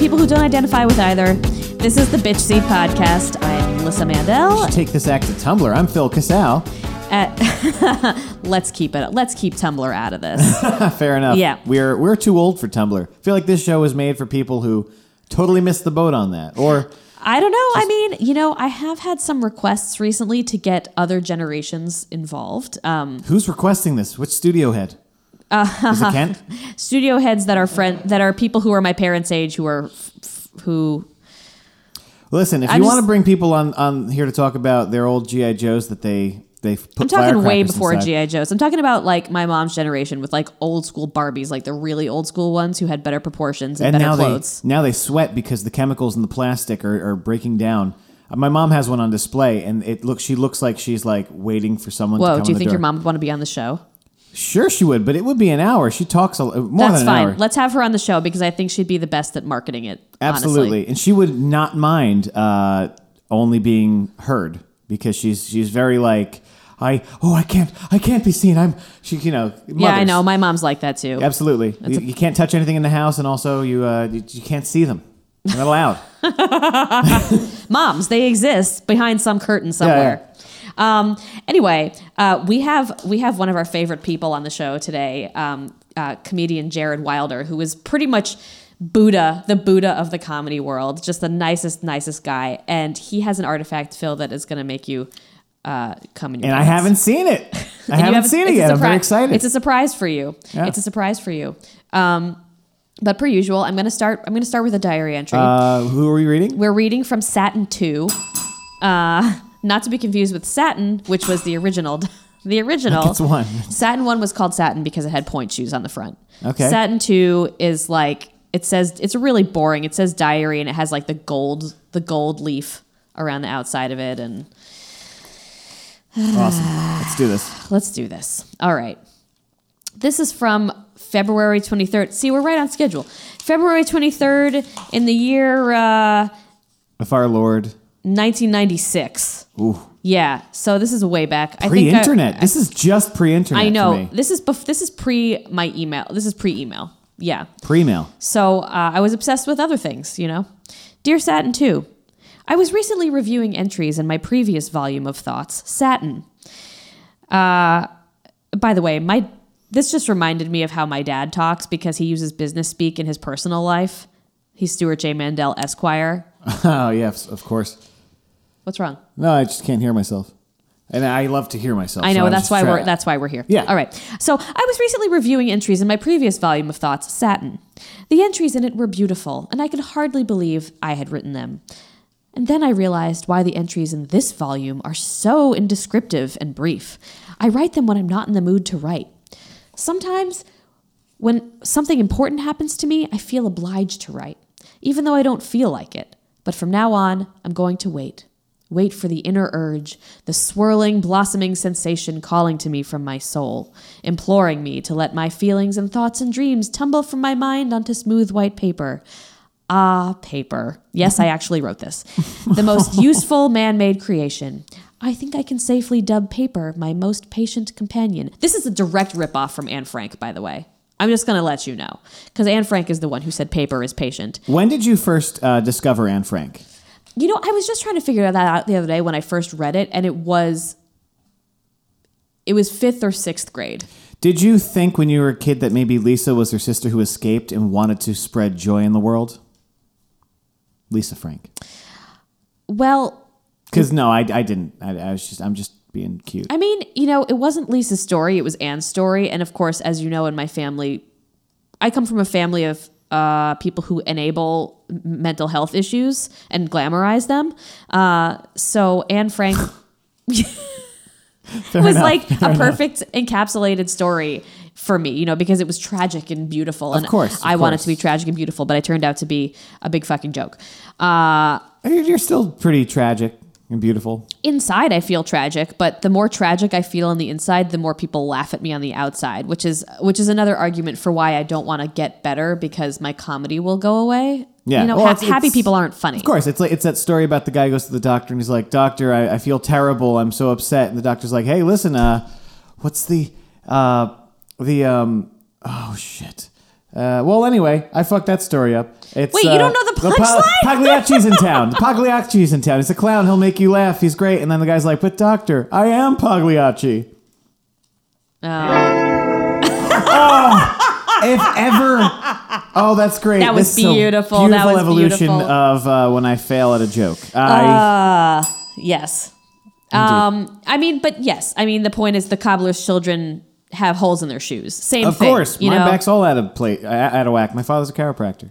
people who don't identify with either. This is the Bitch Seed Podcast. I'm Lyssa Mandel. Take this act to Tumblr. I'm Phil Casal. At, let's keep it. Let's keep Tumblr out of this. Fair enough. Yeah. We're we're too old for Tumblr. I feel like this show was made for people who totally missed the boat on that. Or I don't know. I mean, you know, I have had some requests recently to get other generations involved. Um, who's requesting this? Which studio head? Is it Kent? studio heads that are friend that are people who are my parents' age who are f- f- who Listen, if I'm you want to bring people on, on here to talk about their old GI Joes that they they put I'm talking way firecrackers before inside. GI Joes. I'm talking about like my mom's generation with like old school Barbies, like the really old school ones who had better proportions and, and better now clothes. they now they sweat because the chemicals in the plastic are, are breaking down. Uh, My mom has one on display, and it looks she looks like she's like waiting for someone. to Whoa, come do you the think door. your mom would want to be on the show? Sure, she would, but it would be an hour. She talks a, more That's than an fine. hour. Let's have her on the show because I think she'd be the best at marketing it. Absolutely, honestly. and she would not mind uh, only being heard because she's she's very like I oh I can't I can't be seen. I'm she you know Yeah, I know. My mom's like that too. Absolutely, you, you can't touch anything in the house, and also you uh, you, you can't see them. They're not allowed. Moms, they exist behind some curtain somewhere. Um, anyway, uh, we have we have one of our favorite people on the show today, um, uh, comedian Jared Wilder, who is pretty much Buddha, the Buddha of the comedy world, just the nicest, nicest guy, and he has an artifact, Phil, that is going to make you uh, come in your and I haven't seen it. I you haven't seen it yet. I'm very excited. It's a surprise for you. Yeah. It's a surprise for you. Um, but per usual, I'm going to start. I'm going to start with a diary entry. uh, who are we reading? We're reading from Satin 2. Uh, not to be confused with Satin, which was the original. The original. It's one. Satin 1 was called Satin because it had pointe shoes on the front. Okay. Satin 2 is like it says it's really boring. It says diary and it has like the gold the gold leaf around the outside of it and Awesome. Let's do this. let's do this. All right. This is from February 23rd. See, we're right on schedule. February 23rd in the year uh, If our Lord. 1996. Ooh. Yeah, so this is way back. I think I- Pre-internet. this is just pre-internet. I know this is bef- this is pre my email. This is pre email. Yeah. Pre-mail. So uh, I was obsessed with other things, you know. Dear Satin 2, I was recently reviewing entries in my previous volume of thoughts, Satin. Uh, by the way, my this just reminded me of how my dad talks because he uses business speak in his personal life. He's Stuart J. Mandel Esquire. Oh yes, of course. What's wrong? No, I just can't hear myself, and I love to hear myself. I know I'm that's why we're that's why we're here. Yeah. All right. So I was recently reviewing entries in my previous volume of thoughts, Satin. The entries in it were beautiful, and I could hardly believe I had written them. And then I realized why the entries in this volume are so indescriptive and brief. I write them when I'm not in the mood to write. Sometimes when something important happens to me, I feel obliged to write, even though I don't feel like it. But from now on, I'm going to wait. Wait for the inner urge, the swirling, blossoming sensation calling to me from my soul, imploring me to let my feelings and thoughts and dreams tumble from my mind onto smooth white paper. Ah, paper. Yes, I actually wrote this. The most useful man made creation. I think I can safely dub paper my most patient companion. This is a direct ripoff from Anne Frank, by the way. I'm just going to let you know. Because Anne Frank is the one who said paper is patient. When did you first uh, discover Anne Frank? You know, I was just trying to figure that out the other day when I first read it, and it was. It was fifth or sixth grade. Did you think when you were a kid that maybe Lisa was her sister who escaped and wanted to spread joy in the world? Lisa Frank. Well, Because no, I, I didn't. I, I was just I'm just being cute. I mean, you know, it wasn't Lisa's story, it was Anne's story. And of course, as you know, in my family, I come from a family of uh, people who enable mental health issues and glamorize them. Uh, so Anne Frank was enough, like fair a enough. perfect encapsulated story for me, you know, because it was tragic and beautiful. And of course, of I wanted course. to be tragic and beautiful, but I turned out to be a big fucking joke. Uh, You're you're still pretty tragic and beautiful. inside I feel tragic, but the more tragic I feel on the inside, the more people laugh at me on the outside, which is which is another argument for why I don't want to get better because my comedy will go away. Yeah. You know, Well, ha- it's- happy it's- people aren't funny. Of course, it's like it's that story about the guy goes to the doctor and he's like, "Doctor, I, I feel terrible. I'm so upset." And the doctor's like, "Hey, listen, uh, what's the uh, the um, oh shit, Uh, well, anyway, I fucked that story up. It's, Wait, you uh, don't know the Pa- punchline? Pagliacci's in town. Pagliacci's in town. He's a clown. He'll make you laugh. He's great. And then the guy's like, "But doctor, I am Pagliacci." If ever. Oh, that's great. That was This is a beautiful. That Beautiful was evolution beautiful. of uh, when I fail at a joke. I, Yes. Um, I mean, but yes, I mean the point is the cobbler's children have holes in their shoes. Same of thing. course, you my know? back's all out of plate, out of whack. My father's a chiropractor.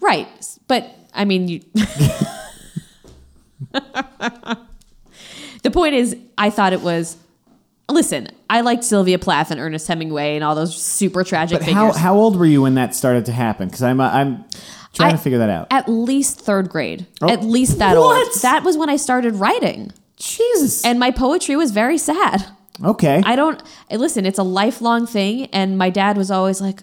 right. But I mean, you. the point is, I thought it was. Listen, I liked Sylvia Plath and Ernest Hemingway and all those super tragic But figures. how how old were you when that started to happen? Because I'm uh, I'm trying I- to figure that out. At least third grade. Oh. At least that What? old. That was when I started writing, Jesus. and my poetry was very sad. okay. I don't listen. It's a lifelong thing, and my dad was always like,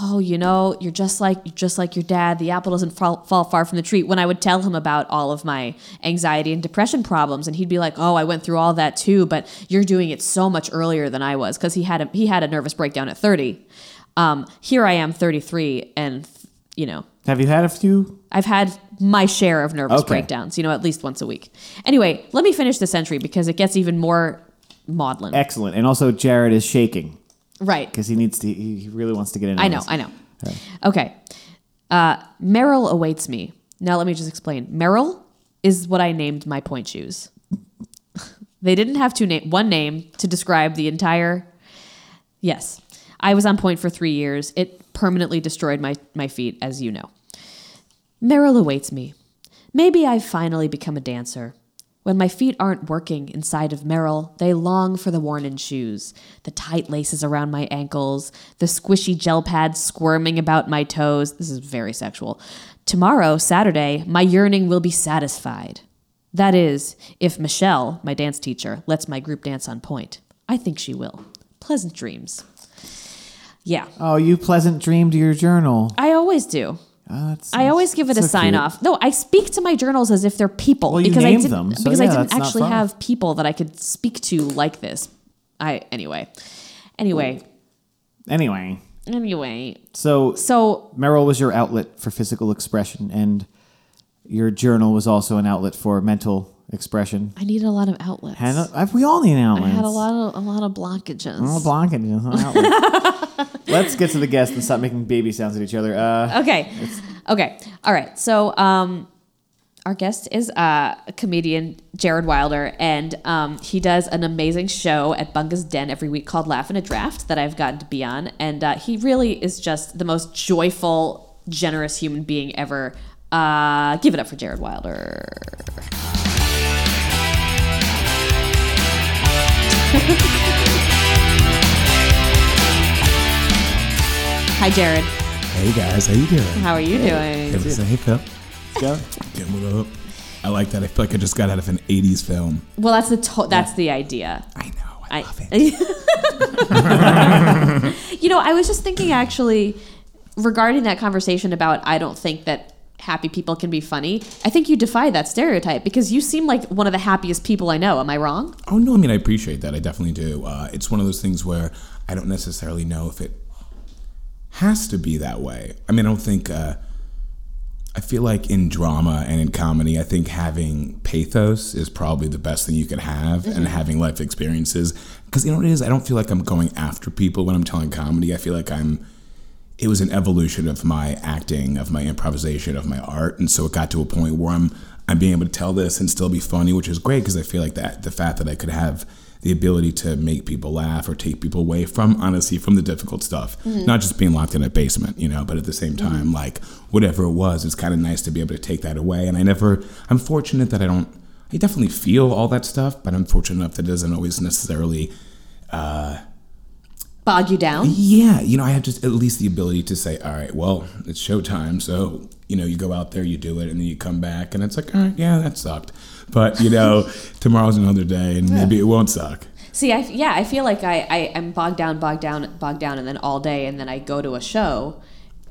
"Oh, you know, you're just like you're just like your dad. The apple doesn't fall, fall far from the tree." When I would tell him about all of my anxiety and depression problems, and he'd be like, "Oh, I went through all that too, but you're doing it so much earlier than I was," because he had a he had a nervous breakdown at 30. Um, here I am, 33, and you know, Have you had a few? I've had my share of nervous Okay. breakdowns. You know, at least once a week. Anyway, let me finish this entry because it gets even more maudlin. Excellent. And also, Jared is shaking right. because he needs to. He really wants to get in. I know. I know. Okay. Uh, Merrill awaits me. Now let me just explain. Merrill is what I named my pointe shoes. they didn't have two name one name to describe the entire Yes. I was on pointe for 3 years. It permanently destroyed my my feet as you know. Merrill awaits me. Maybe I've finally become a dancer. When my feet aren't working inside of Merrill, they long for the worn in shoes, the tight laces around my ankles, the squishy gel pads squirming about my toes. This is very sexual. Tomorrow, Saturday, my yearning will be satisfied. That is, if Michelle, my dance teacher, lets my group dance on pointe. I think she will. Pleasant dreams. Yeah, Oh, you pleasant dreamed your journal. I always do. Oh, I always give it a so sign cute. off. No, I speak to my journals as if they're people Well, because I didn't them, so because yeah, I didn't actually have people that I could speak to like this. I anyway. Anyway, Anyway, anyway. so So Merrill was your outlet for physical expression, and your journal was also an outlet for mental expression. I need a lot of outlets. And uh, we all need outlets. I had a lot of a lot of blockages. Oh, blockages, outlets. Let's get to the guest and stop making baby sounds at each other. Uh, Okay. Okay. All right. So um our guest is uh, a comedian, Jared Wilder, and um, he does an amazing show at Bunga's Den every week called Laugh in a Draft that I've gotten to be on. And uh, he really is just the most joyful, generous human being ever. Uh, give it up for Jared Wilder. Hi, Jared. Hey guys, how you doing? How are you doing? Hey, listen, hey Phil. let's go. Damn, what up? I like that. I feel like I just got out of an '80s film. Well, that's the to- that's the idea. I know. I, I, love it. you know, I was just thinking actually regarding that conversation about I don't think that happy people can be funny. I think you defy that stereotype because you seem like one of the happiest people I know. Am I wrong? Oh no, I mean I appreciate that. I definitely do. Uh, it's one of those things where I don't necessarily know if it has to be that way. I mean, I don't think. Uh, I feel like in drama and in comedy, I think having pathos is probably the best thing you could have, and having life experiences. Because you know what it is, I don't feel like I'm going after people when I'm telling comedy. I feel like I'm. It was an evolution of my acting, of my improvisation, of my art, and so it got to a point where I'm I'm being able to tell this and still be funny, which is great because I feel like that the fact that I could have the ability to make people laugh or take people away from honestly from the difficult stuff. Mm-hmm. Not just being locked in a basement you know but at the same mm-hmm. time like whatever it was it's kind of nice to be able to take that away. And i never i'm fortunate that i don't i definitely feel all that stuff but i'm fortunate enough that it doesn't always necessarily uh, Bog you down? yeah, you know, I have just at least the ability to say, all right, well, it's showtime. So, you know, you go out there, you do it, and then you come back, and it's like, all right, yeah, that sucked. But, you know, tomorrow's another day, and maybe it won't suck. See, I, yeah, I feel like I, I am bogged down, bogged down, bogged down, and then all day, and then I go to a show.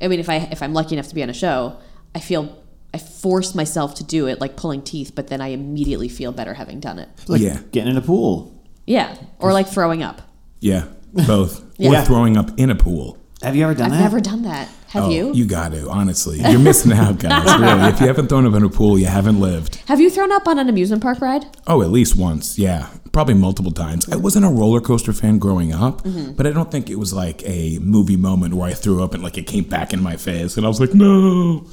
I mean, if I if I'm lucky enough to be on a show, I feel I force myself to do it, like pulling teeth, but then I immediately feel better having done it. Like Yeah. getting in a pool. Yeah, or like throwing up. Yeah, both. Yeah. Or throwing up in a pool. Have you ever done I've that? never done that. Have Oh, you? You got to, honestly. You're missing out, guys. Really. If you haven't thrown up in a pool, you haven't lived. Have you thrown up on an amusement park ride? Oh, at least once. Yeah. Probably multiple times. I wasn't a roller coaster fan growing up, Mm-hmm. but I don't think it was like a movie moment where I threw up and like it came back in my face and I was like, no.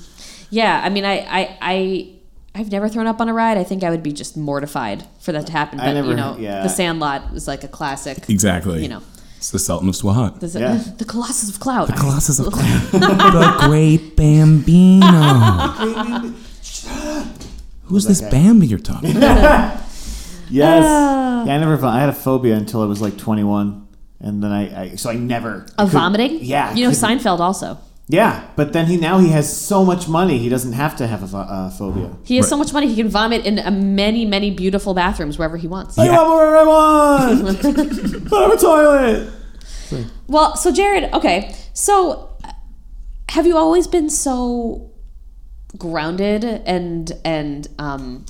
Yeah, I mean, I, I, I, I've never thrown up on a ride. I think I would be just mortified for that to happen. I But never- you know, yeah. The Sandlot was like a classic. Exactly. You know, It's the Sultan of Swat. the, Yeah. the Colossus of Clout. The Colossus of Clout. the Great Bambino. Who's this Bambi you're talking about? Yes. Ah. yeah, I never. I had a phobia until I was like 21, and then I. I so I never. of could- vomiting. Yeah. You know Seinfeld also. Yeah, but then he now he has so much money he doesn't have to have a pho- uh, phobia. He has Right. so much money he can vomit in many, many beautiful bathrooms wherever he wants. I Yeah. want whatever I want. but I have a toilet. Well, so Jared, okay, so have you always been so grounded and and um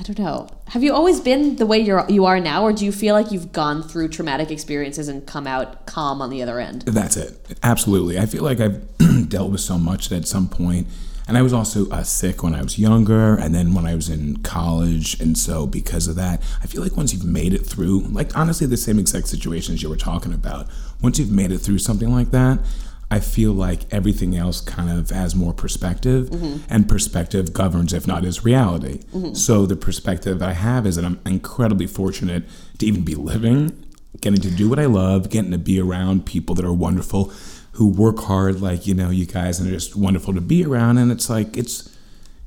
I don't know. Have you always been the way you're you are now or do you feel like you've gone through traumatic experiences and come out calm on the other end? That's it. Absolutely. I feel like I've dealt with so much that at some point, and I was also uh, sick when I was younger, and then when I was in college, and so because of that, I feel like once you've made it through, like honestly, the same exact situations you were talking about, once you've made it through something like that. I feel like everything else kind of has more perspective, mm-hmm. and perspective governs, if not is reality. Mm-hmm. So, the perspective I have is that I'm incredibly fortunate to even be living getting to do what I love, getting to be around people that are wonderful, who work hard, like you know, you guys, and are just wonderful to be around. And it's like it's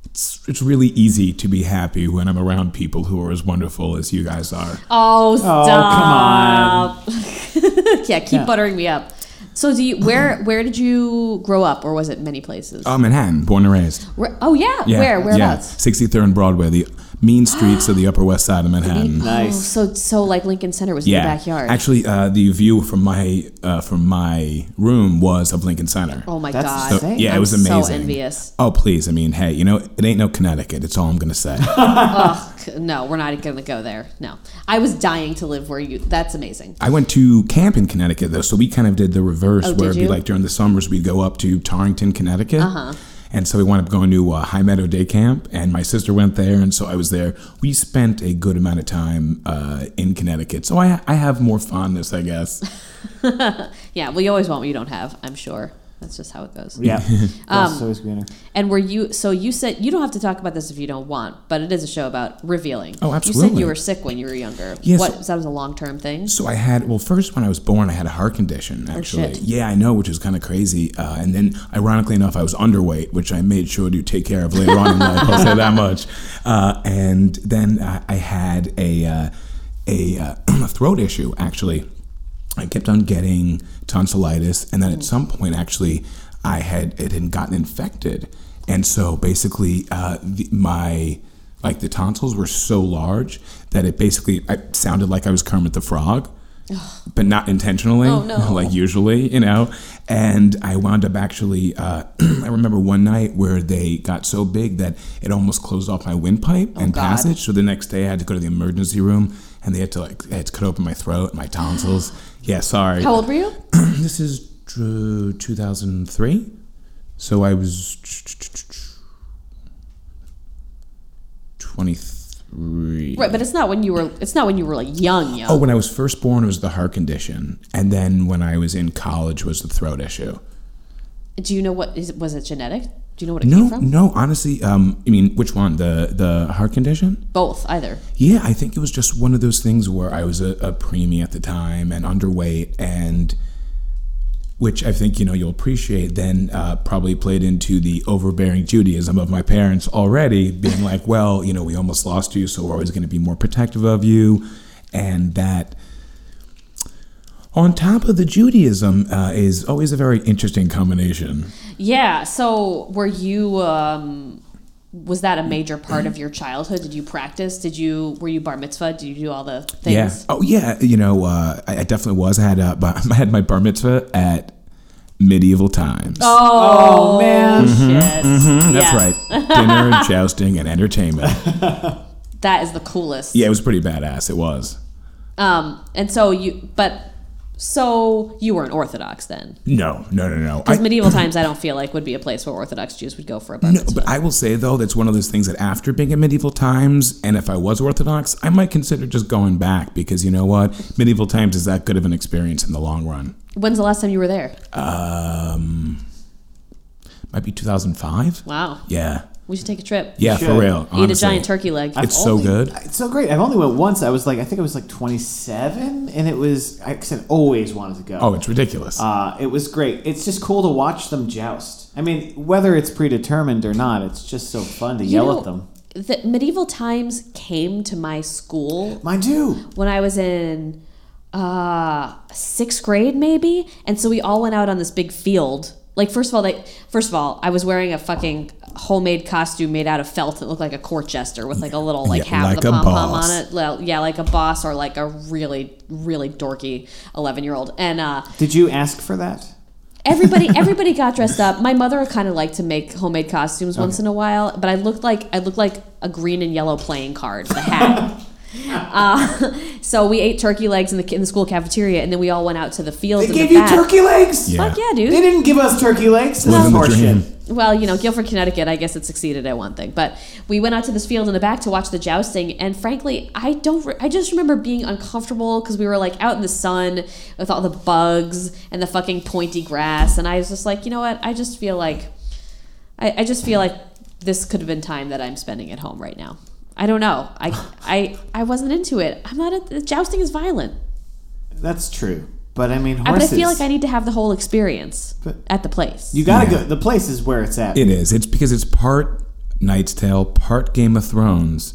it's it's really easy to be happy when I'm around people who are as wonderful as you guys are. Oh, oh come stop. yeah, keep Yeah. buttering me up. So do you where where did you grow up or was it many places? Oh, Manhattan, born and raised. Where, oh yeah, Yeah, where yeah, whereabouts? 63rd and Broadway, the mean streets of the Upper West Side of Manhattan. Oh, Nice. so so like Lincoln Center was in Yeah, your backyard. actually, uh, the view from my uh, from my room was of Lincoln Center. oh my That's god. so- yeah, it I'm was so amazing. envious. Oh please, I mean, hey, you know, it ain't no Connecticut. It's all I'm gonna say. Ugh, no, we're not going to go there. No, I was dying to live where you. That's amazing. I went to camp in Connecticut though, so we kind of did the reverse, Oh, where did it'd be like during the summers we'd go up to Torrington, Connecticut. Uh-huh. And so we wound up going to uh, High Meadow Day Camp, and my sister went there, and so I was there. We spent a good amount of time uh, in Connecticut, so I I have more fondness, I guess. Yeah, well, you always want what you don't have. I'm sure. That's just how it goes. Yeah. Um, That's always greener. And were you? So you said you don't have to talk about this if you don't want, but it is a show about revealing. Oh, absolutely. You said you were sick when you were younger. Yes. What? That was a long term thing. So I had well, first when I was born, I had a heart condition. Actually, Oh, shit. yeah, I know, which is kind of crazy. Uh, and then, ironically enough, I was underweight, which I made sure to take care of later on in life. I'll say that much. Uh, and then I, I had a uh, a, uh, a throat issue. Actually, I kept on getting tonsillitis, and then at some point, actually, I had it had gotten infected, and so basically, uh, the, my like the tonsils were so large that it basically I sounded like I was Kermit the Frog, but not intentionally, Oh, no. like usually, you know. And I wound up actually, uh, I remember one night where they got so big that it almost closed off my windpipe and God. passage. So the next day I had to go to the emergency room, and they had to like they had to cut open my throat, and my tonsils. Yeah, sorry. How old were you? this is uh, 2003. So I was 23. Right, but it's not when you were. It's not when you were like young, young. Oh, when I was first born, it was the heart condition, and then when I was in college, was the throat issue. Do you know what is? Was it genetic? Do you know what it came No, from? no, honestly, um, I mean, which one? The the heart condition? Both, either. Yeah, I think it was just one of those things where I was a, a preemie at the time and underweight, and which I think you know you'll appreciate. Then uh, probably played into the overbearing Judaism of my parents already, being like, "Well, you know, we almost lost you, so we're always going to be more protective of you," and that. On top of the Judaism uh, is always a very interesting combination. Yeah. So, were you? Um, was that a major part of your childhood? Did you practice? Did you? Were you bar mitzvah? Did you do all the things? Yeah. Oh yeah. You know, uh, I, I definitely was. I had uh, I had my bar mitzvah at medieval times. Oh, man. shit. Mhm, that's Yeah. right. Dinner, and jousting, and entertainment. That is the coolest. Yeah, it was pretty badass. It was. Um, and so you, but So you weren't Orthodox then? No, no, no, no. Because medieval times, I don't feel like would be a place where Orthodox Jews would go for a bar No, mitzvah. but I will say though that's one of those things that after being in medieval times, and if I was Orthodox, I might consider just going back because you know what, medieval times is that good of an experience in the long run. When's the last time you were there? Um, might be 2005. Wow. Yeah, We should take a trip. yeah, should. for real. Eat a giant turkey leg. It's so good. It's so great. I've only went once. I was like, I think I was like 27, and it was. I said always wanted to go. Oh, it's ridiculous. Uh, it was great. It's just cool to watch them joust. I mean, whether it's predetermined or not, it's just so fun to You yell know, at them. The medieval times came to my school Mine too. when I was in uh, sixth grade, maybe. And so we all went out on this big field. Like first of all, they first of all, I was wearing a fucking homemade costume made out of felt that looked like a court jester with like a little like Yeah, hat like with a a pom pom on it. Well, yeah, like a boss or like a really really dorky eleven year old. And uh, Did you ask for that? everybody everybody got dressed up. My mother kind of liked to make homemade costumes once in a while, but I looked like I looked like a green and yellow playing card, the hat. uh, so we ate turkey legs in the in the school cafeteria, and then we all went out to the fields. They gave the you back. turkey legs. Yeah. Fuck yeah, dude. They didn't give us turkey legs. This Living Well, you know, Guilford, Connecticut, I guess it succeeded at one thing. But we went out to this field in the back to watch the jousting, and frankly, I don't. I just remember being uncomfortable because we were like out in the sun with all the bugs and the fucking pointy grass, and I was just like, you know what? I just feel like, I, I just feel like this could have been time that I'm spending at home right now. I don't know. I I I wasn't into it. I'm not. A, jousting is violent, That's true. But I mean, I- but I feel like I need to have the whole experience But- at the place. You gotta Yeah. go. The place is where it's at. It is. It's because it's part Knight's Tale, part Game of Thrones.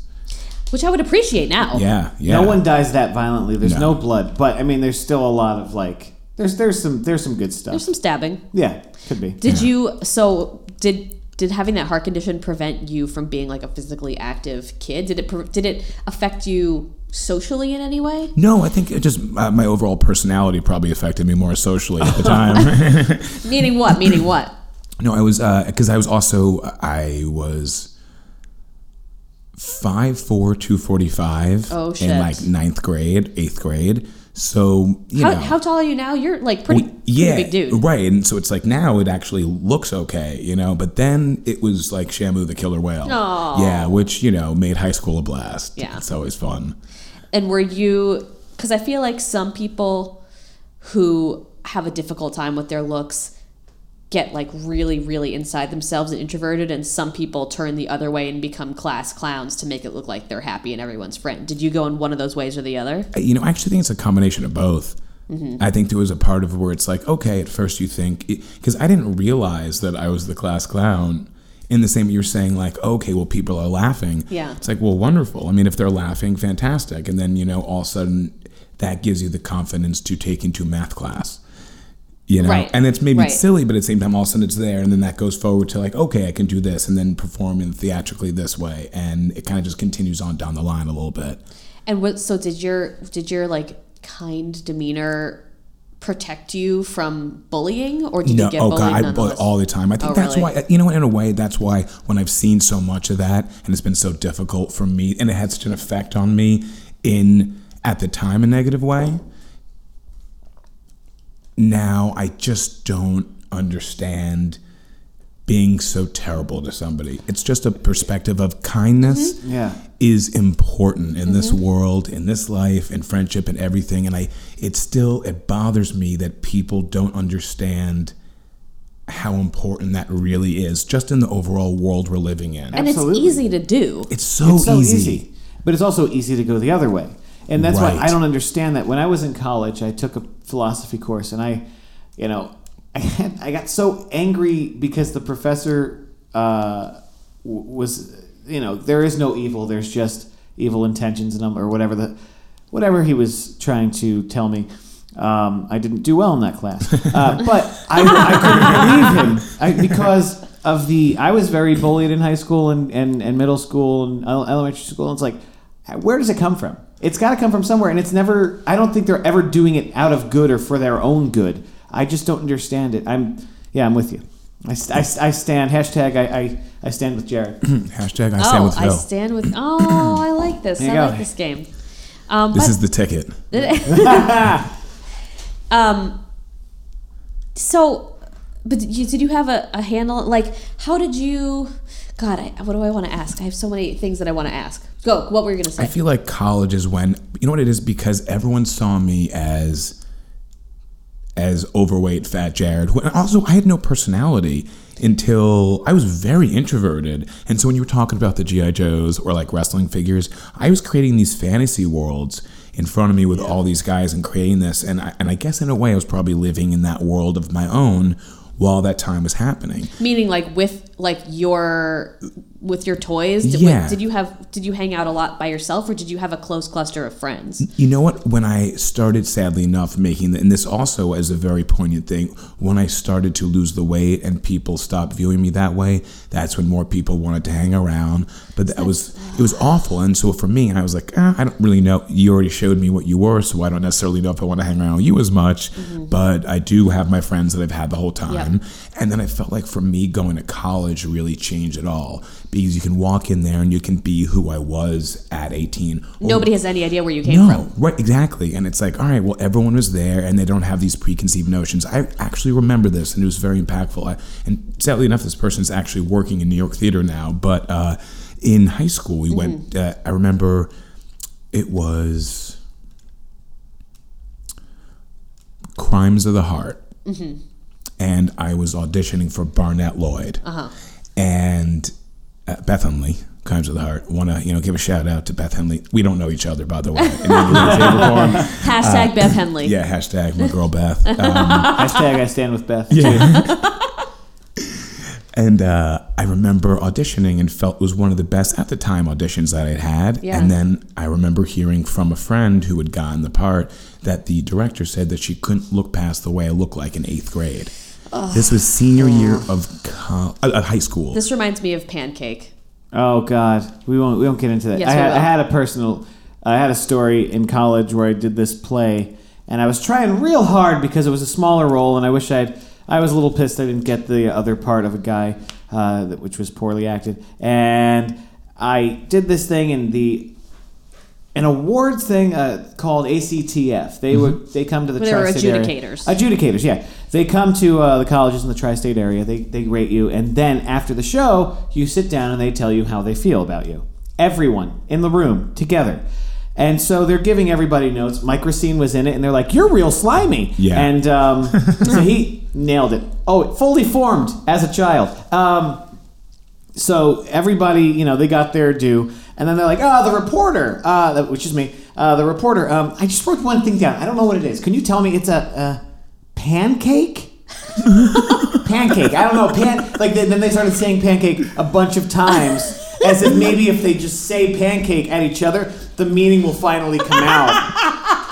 which I would appreciate now. Yeah, yeah. No one dies that violently. There's No. no. blood, but I mean, there's still a lot of like. There's there's some there's some good stuff. There's some stabbing. yeah, could be. Did you so did did having that heart condition prevent you from being like a physically active kid? Did it did it affect you socially in any way? No, I think it just uh, my overall personality probably affected me more socially at the time. Meaning what? Meaning what? no, I was because I was also I was five four two forty five Oh, shit. in like ninth grade, eighth grade. So you How, know, how tall are you now? You're like pretty, Well, pretty yeah, big dude. right. And so it's like now it actually looks okay, you know. But then it was like Shamu the killer whale, Aw. yeah, which you know made high school a blast. Yeah. it's always fun. And were you because I feel like some people who have a difficult time with their looks get like really really inside themselves and introverted and some people turn the other way and become class clowns to make it look like they're happy and everyone's friend. Did you go in one of those ways or the other? You know, I actually think it's a combination of both. Mm-hmm. I think there was a part of where it's like, okay, at first you think, because I didn't realize that I was the class clown. In the same, way you're saying like, okay, well, people are laughing. Yeah. It's like, well, wonderful. I mean, if they're laughing, fantastic. And then you know, all of a sudden, that gives you the confidence to take into math class. You know, Right. and it's maybe Right. silly, but at the same time, all of a sudden it's there, and then that goes forward to like, okay, I can do this, and then perform in theatrically this way, and it kind of just continues on down the line a little bit. And what? So did your did your like kind demeanor protect you from bullying, or did you get oh bullied god, I bully all the time. I think Oh, that's really? why you know what. In a way, that's why when I've seen so much of that, and it's been so difficult for me, and it had such an effect on me in at the time a negative way. Now I just don't understand being so terrible to somebody. It's just a perspective of kindness mm-hmm. Yeah. is important in this mm-hmm. world, in this life, in friendship and everything. And I it still it bothers me that people don't understand how important that really is, just in the overall world we're living in. and Absolutely. it's easy to do. It's so, it's so easy. easy. But it's also easy to go the other way. And that's why I don't understand that. When I was in college, I took a philosophy course and I, you know, I, I got so angry because the professor uh, was, you know, there is no evil, there's just evil intentions and or whatever the whatever he was trying to tell me. Um, I didn't do well in that class, uh, but I, I couldn't believe him I, because of the. I was very bullied in high school and, and, and middle school and elementary school. And it's like, where does it come from? It's got to come from somewhere, and it's never. I don't think they're ever doing it out of good or for their own good. I just don't understand it. I'm, yeah, I'm with you. I, st- I, st- I stand. Hashtag. I, I, I stand with Jared. Hashtag I stand oh, with I stand with. Oh, I like this. There I you like this game. Um, this but is the ticket. Um, so, but did you, did you have a, a handle? Like, how did you? God, I, what do I want to ask? I have so many things that I want to ask. Go. What were you going to say? I feel like college is when you know what it is because everyone saw me as as overweight fat Jared. When also I had no personality until I was very introverted. And so when you were talking about the GI Joes or like wrestling figures, I was creating these fantasy worlds in front of me with all these guys and creating this and I, and I guess in a way I was probably living in that world of my own while that time was happening. Meaning, like with like your with your toys. Did, Yeah. did you have did you hang out a lot by yourself, or did you have a close cluster of friends? You know what? When I started, sadly enough, making the, and this also is a very poignant thing. When I started to lose the weight and people stopped viewing me that way, that's when more people wanted to hang around. But that was it was awful. And so for me, I was like, ah, I don't really know. You already showed me what you were, so I don't necessarily know if I want to hang around with you as much. But I do have my friends that I've had the whole time. And then I felt like for me, going to college really changed it all because you can walk in there and you can be who I was at 18. or Nobody has any idea where you came from. no, from. right, exactly. And it's like, all right, well, everyone was there and they don't have these preconceived notions. I actually remember this and it was very impactful. I, and sadly enough, this person's actually working in New York theater now. But uh, in high school, we went, uh, I remember it was Crimes of the Heart. And I was auditioning for Barnette Lloyd. And uh, Beth Henley, Crimes of the Heart. Want to you know give a shout out to Beth Henley. We don't know each other, by the way. In any way, shape, or form. Hashtag Beth Henley. Yeah, hashtag my girl Beth. Um, Hashtag I stand with Beth. yeah. and uh, I remember auditioning and felt it was one of the best at the time auditions that I'd had. Yeah. And then I remember hearing from a friend who had gotten the part that the director said that she couldn't look past the way I looked like in eighth grade. This was senior year of co- uh, uh, high school. This reminds me of Pancake. Oh God, we won't we won't get into that. Yes, I, we had, will. I had a personal, I had a story in college where I did this play, and I was trying real hard because it was a smaller role, and I wish I'd. I was a little pissed I didn't get the other part of a guy, uh, that, which was poorly acted, and I did this thing in the. An awards thing uh, called ACTF. They would they come to the They were tri-state area. adjudicators. Adjudicators, yeah. They come to uh, the colleges in the tri-state area. They they rate you, and then after the show, you sit down and they tell you how they feel about you. Everyone in the room together. And so they're giving everybody notes. Mike Racine was in it, and they're like, "You're real slimy." Yeah. And um, so he nailed it. Oh, fully formed as a child. Um, so everybody, you know, they got their due, and then they're like, "Oh, the reporter," uh, which is me. Uh, the reporter. Um, I just wrote one thing down. I don't know what it is. Can you tell me? It's a, a pancake. pancake. I don't know. Pan. Like then then they started saying pancake a bunch of times, as if maybe if they just say pancake at each other, the meaning will finally come out.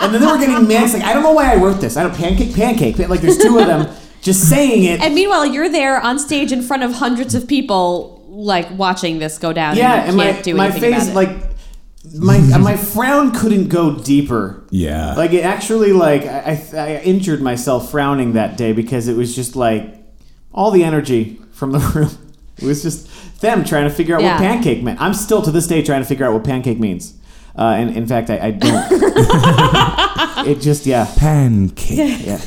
And then they were getting mad. It's like I don't know why I wrote this. I don't pancake, pancake. Like there's two of them just saying it. And meanwhile, you're there on stage in front of hundreds of people, like watching this go down. Yeah, and and you my can't do my anything face about it. like my my frown couldn't go deeper. Yeah. Like it actually like I, I I injured myself frowning that day because it was just like all the energy from the room. It was just them trying to figure out Yeah. what pancake meant. I'm still to this day trying to figure out what pancake means. Uh, and in fact, I, I don't. it just yeah Pancake. yeah.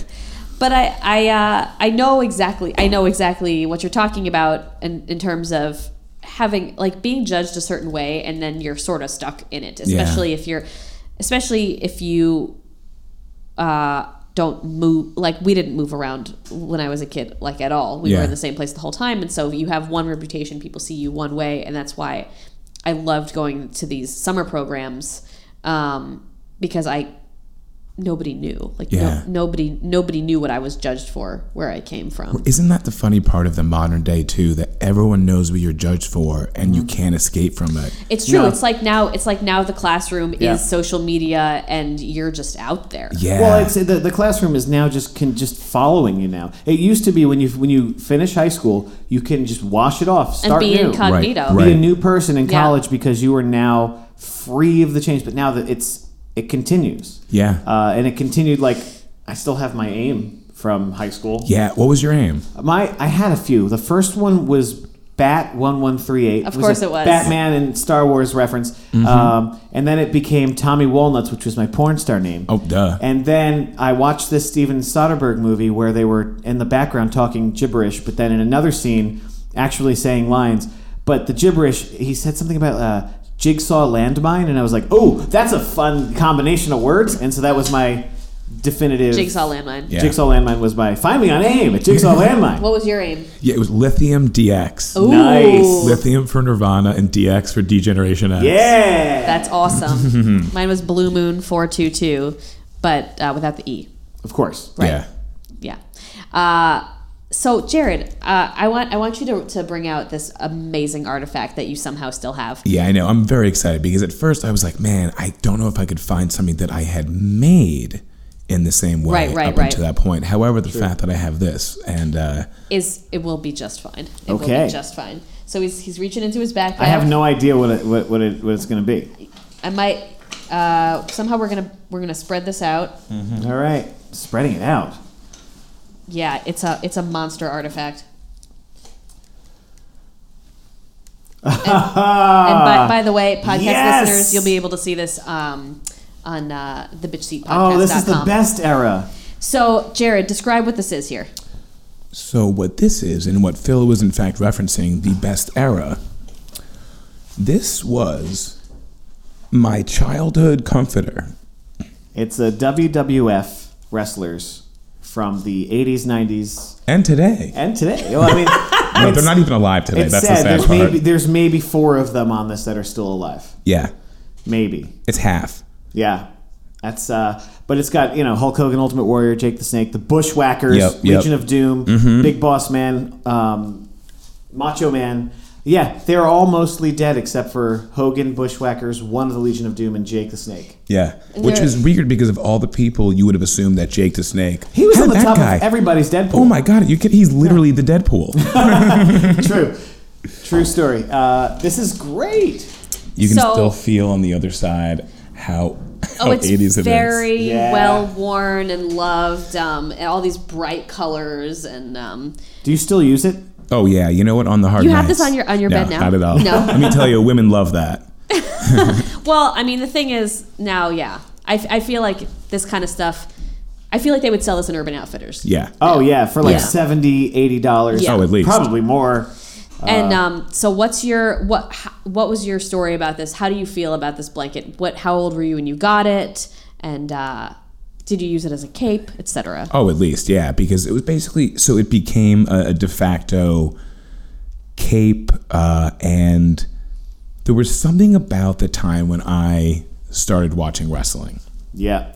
But I, I, uh, I know exactly. I know exactly what you're talking about in, in terms of having like being judged a certain way, and then you're sort of stuck in it. Especially if you're, especially if you, uh, don't move. Like we didn't move around when I was a kid, like at all. We were in the same place the whole time, and so you have one reputation. People see you one way, and that's why I loved going to these summer programs um, because I nobody knew like Yeah. no, nobody nobody knew what I was judged for where I came from. Isn't that the funny part of the modern day too? That everyone knows what you're judged for, and you mm-hmm. can't escape from it. It's true. No. It's like now it's like now the classroom Yeah. is social media and you're just out there. Yeah. Well, it's the, the classroom is now just can just following you now. It used to be when you when you finish high school, you can just wash it off, and start be new, incognito. Right. be a new person in Yeah. college because you are now free of the change. But now that it's it continues, yeah. uh, and it continued like I still have my aim from high school. yeah. What was your aim? My I had a few. The first one was Bat one one three eight. Of course it was. Batman and Star Wars reference. Um, and then it became Tommy Walnuts, which was my porn star name. Oh, duh. And then I watched this Steven Soderbergh movie where they were in the background talking gibberish, but then in another scene actually saying lines. But the gibberish, he said something about uh, jigsaw landmine, and I was like, oh, that's a fun combination of words. And so that was my definitive. Jigsaw landmine. Yeah. Jigsaw landmine was my find me on aim at Jigsaw landmine. What was your aim? Yeah, it was LithiumDX. Ooh, Nice. Lithium for Nirvana and DX for Degeneration X. Yeah. That's awesome. Mine was Blue Moon 422, but uh, without the E. of course. Yeah. Yeah. Uh, so, Jared, uh, I want I want you to, to bring out this amazing artifact that you somehow still have. Yeah, I know. I'm very excited because at first I was like, man, I don't know if I could find something that I had made in the same way Right, right, up right. until that point. However, the fact that I have this and uh, Is it will be just fine. It will Okay. be just fine. So he's, he's reaching into his backpack. I have no idea what it, what, what, it, what it's going to be. I might uh, somehow we're gonna we're gonna spread this out. All right. Spreading it out. Yeah, it's a it's a monster artifact. And, and by, by the way, podcast Yes! listeners, you'll be able to see this um, on uh, the bitch seat podcast. Oh, this is the best era. So, Jared, describe what this is here. So, what this is, and what Phil was in fact referencing, the best era, this was my childhood comforter. It's a WWF wrestlers from the 80s, 90s, And today. and today. Well, I mean, No, they're not even alive today. That's sad. the sad There's part. maybe there's maybe four of them on this that are still alive. yeah, Maybe. it's half. Yeah. That's uh but it's got, you know, Hulk Hogan, Ultimate Warrior, Jake the Snake, the Bushwhackers, Yep, yep. Legion of Doom, Big Boss Man, um, Macho Man. Yeah, they're all mostly dead except for Hogan, Bushwhackers, one of the Legion of Doom, and Jake the Snake. Yeah, which is weird because of all the people you would have assumed that Jake the Snake. He was How on the that top guy? of everybody's Deadpool. Oh my god, you can, he's literally the Deadpool. True. True story. Uh, this is great. You can So- still feel on the other side how, how Oh, it's 80s it is. very Yeah. well worn and loved. Um, and all these bright colors and um, Do you still use it? Oh yeah, you know what? On the hard You have nights- this on your- on your No, bed now? Not at all. No? Let me tell you, women love that. well, I mean, the thing is now, yeah, I, I feel like this kind of stuff. I feel like they would sell this in Urban Outfitters. Yeah. Oh yeah, for like Yeah. seventy, eighty 70 dollars. Yeah. Oh, at least. Probably more. And um, so, what's your what? h- What was your story about this? How do you feel about this blanket? What? How old were you when you got it? And uh, did you use it as a cape, etc.? Oh, at least, yeah, because it was basically so it became a, a de facto cape, uh, and there was something about the time when I started watching wrestling. Yeah.